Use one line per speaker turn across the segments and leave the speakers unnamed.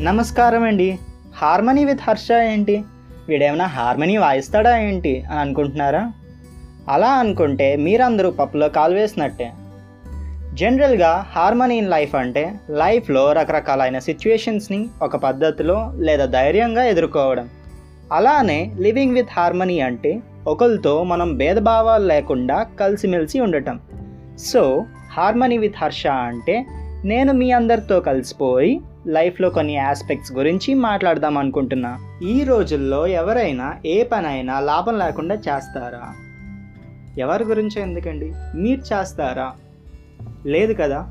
నమస్కారం అండి harmony with Harsha ఏంటి? వీడేమైనా హార్మనీ వాయిస్తాడా ఏంటి అని అనుకుంటున్నారా? అలా అనుకుంటే మీరందరూ పప్పులో కాలు వేసినట్టే. జనరల్గా హార్మనీ ఇన్ లైఫ్ అంటే లైఫ్లో రకరకాలైన సిచ్యువేషన్స్ని ఒక పద్ధతిలో లేదా ధైర్యంగా ఎదుర్కోవడం. అలానే లివింగ్ విత్ హార్మనీ అంటే ఒకరితో మనం భేదభావాలు లేకుండా కలిసిమెలిసి ఉండటం. సో హార్మనీ విత్ హర్ష అంటే నేను మీ అందరితో కలిసిపోయి లైఫ్లో కొన్ని ఆస్పెక్ట్స్ గురించి మాట్లాడదాం అనుకుంటున్నా. ఈ రోజుల్లో ఎవరైనా ఏ పనైనా లాభం లేకుండా చేస్తారా? ఎవరి గురించి ఎందుకండి? మీరు చేస్తారా? లేదు కదా?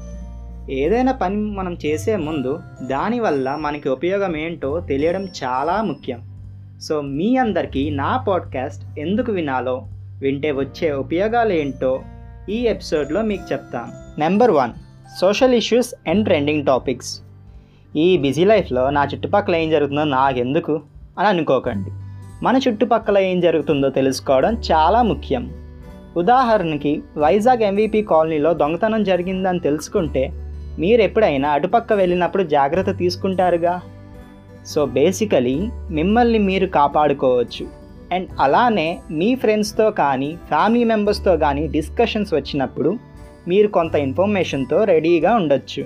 ఏదైనా పని మనం చేసే ముందు దానివల్ల మనకి ఉపయోగం ఏంటో తెలియడం చాలా ముఖ్యం. సో మీ అందరికీ నా పాడ్కాస్ట్ ఎందుకు వినాలో వింటే వచ్చే ఉపయోగాలు ఏంటో ఈ ఎపిసోడ్లో మీకు చెప్తాను. Number one social issues and trending topics. ఈ బిజీ లైఫ్లో నా చుట్టుపక్కల ఏం జరుగుతుందో నాకెందుకు అని అనుకోకండి. మన చుట్టుపక్కల ఏం జరుగుతుందో తెలుసుకోవడం చాలా ముఖ్యం. ఉదాహరణకి వైజాగ్ ఎంవీపీ కాలనీలో దొంగతనం జరిగిందని తెలుసుకుంటే మీరు ఎప్పుడైనా అటుపక్క వెళ్ళినప్పుడు జాగ్రత్త తీసుకుంటారుగా? సో బేసికలీ మిమ్మల్ని మీరు కాపాడుకోవచ్చు. అండ్ అలానే మీ ఫ్రెండ్స్తో కానీ ఫ్యామిలీ మెంబర్స్తో కానీ డిస్కషన్స్ వచ్చినప్పుడు మీరు కొంత ఇన్ఫర్మేషన్తో రెడీగా ఉండొచ్చు.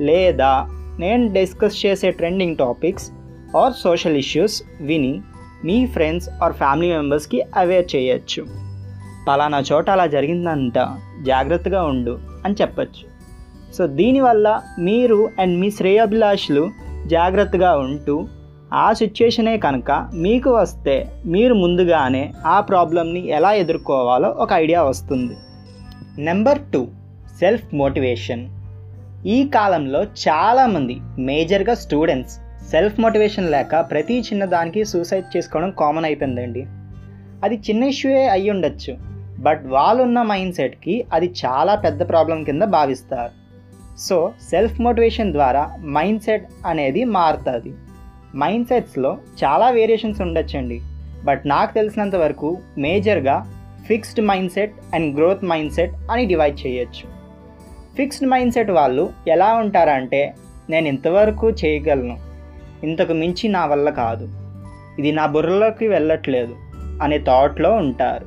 లేదా నేను డిస్కస్ చేసే trending topics or social issues విని మీ ఫ్రెండ్స్ ఆర్ ఫ్యామిలీ మెంబర్స్కి అవేర్ చేయొచ్చు. పలానా చోట అలా జరిగిందంట జాగ్రత్తగా ఉండు అని చెప్పచ్చు. సో దీనివల్ల మీరు అండ్ మీ శ్రేయాభిలాషులు జాగ్రత్తగా ఉంటూ ఆ సిచ్యుయేషనే కనుక మీకు వస్తే మీరు ముందుగానే ఆ ప్రాబ్లమ్ని ఎలా ఎదుర్కోవాలో ఒక ఐడియా వస్తుంది. నెంబర్ టూ సెల్ఫ్ మోటివేషన్ ఈ కాలంలో చాలామంది మేజర్గా స్టూడెంట్స్ సెల్ఫ్ మోటివేషన్ లేక ప్రతి చిన్నదానికి సూసైడ్ చేసుకోవడం కామన్ అయిపోయిందండి. అది చిన్న ఇష్యూయే అయి ఉండొచ్చు బట్ వాళ్ళున్న మైండ్ సెట్కి అది చాలా పెద్ద ప్రాబ్లం కింద భావిస్తారు. సో సెల్ఫ్ మోటివేషన్ ద్వారా మైండ్ సెట్ అనేది మారుతుంది. మైండ్ సెట్స్లో చాలా వేరియేషన్స్ ఉండొచ్చండి బట్ నాకు తెలిసినంత వరకు మేజర్గా fixed mind set and growth mind set అని డివైడ్ చేయొచ్చు. ఫిక్స్డ్ మైండ్ సెట్ వాళ్ళు ఎలా ఉంటారంటే నేను ఇంతవరకు చేయగలను. ఇంతకు మించి నా వల్ల కాదు. ఇది నా బుర్రలోకి వెళ్ళట్లేదు అనే థాట్లో ఉంటారు.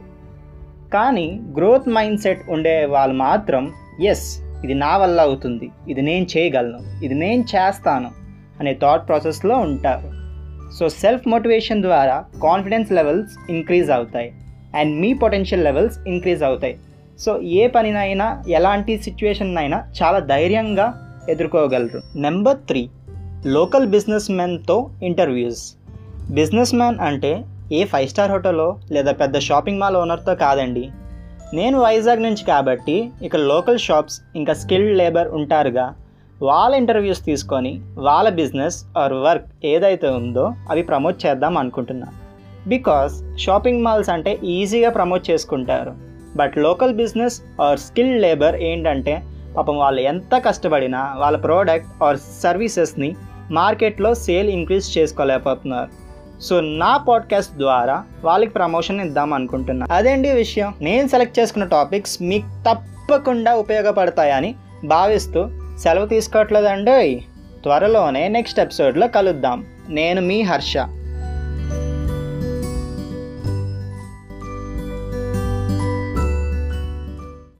కానీ గ్రోత్ మైండ్ సెట్ ఉండే వాళ్ళు మాత్రం ఎస్ ఇది నా వల్ల అవుతుంది. ఇది నేను చేయగలను. ఇది నేను చేస్తాను అనే థాట్ ప్రాసెస్లో ఉంటారు. సో సెల్ఫ్ మోటివేషన్ ద్వారా కాన్ఫిడెన్స్ లెవెల్స్ ఇంక్రీజ్ అవుతాయి. అండ్ మీ పొటెన్షియల్ లెవెల్స్ ఇంక్రీజ్ అవుతాయి. సో ఏ పనినైనా ఎలాంటి సిచ్యువేషన్ అయినా చాలా ధైర్యంగా ఎదుర్కోగలరు. నెంబర్ త్రీ లోకల్ బిజినెస్ మెన్తో ఇంటర్వ్యూస్. బిజినెస్ మ్యాన్ అంటే ఏ ఫైవ్ స్టార్ హోటల్లో లేదా పెద్ద షాపింగ్ మాల్ ఓనర్తో కాదండి. నేను వైజాగ్ నుంచి కాబట్టి ఇక్కడ లోకల్ షాప్స్ ఇంకా స్కిల్డ్ లేబర్ ఉంటారుగా. వాళ్ళ ఇంటర్వ్యూస్ తీసుకొని వాళ్ళ బిజినెస్ ఆర్ వర్క్ ఏదైతే ఉందో అవి ప్రమోట్ చేద్దాం అనుకుంటున్నాను బికాస్ షాపింగ్ మాల్స్ అంటే ఈజీగా ప్రమోట్ చేసుకుంటారు. But local business or skill labour ఏంటంటే పాపం వాళ్ళు ఎంత కష్టపడినా వాళ్ళ ప్రోడక్ట్ ఆర్ సర్వీసెస్ని మార్కెట్లో సేల్ ఇంక్రీజ్ చేసుకోలేకపోతున్నారు. సో నా పాడ్కాస్ట్ ద్వారా వాళ్ళకి ప్రమోషన్ ఇద్దాం అనుకుంటున్నా. అదేంటి విషయం? నేను సెలెక్ట్ చేసుకున్న టాపిక్స్ మీకు తప్పకుండా ఉపయోగపడతాయని భావిస్తూ సెలవు తీసుకోవట్లేదండి త్వరలోనే నెక్స్ట్ ఎపిసోడ్లో కలుద్దాం. నేను మీ హర్ష.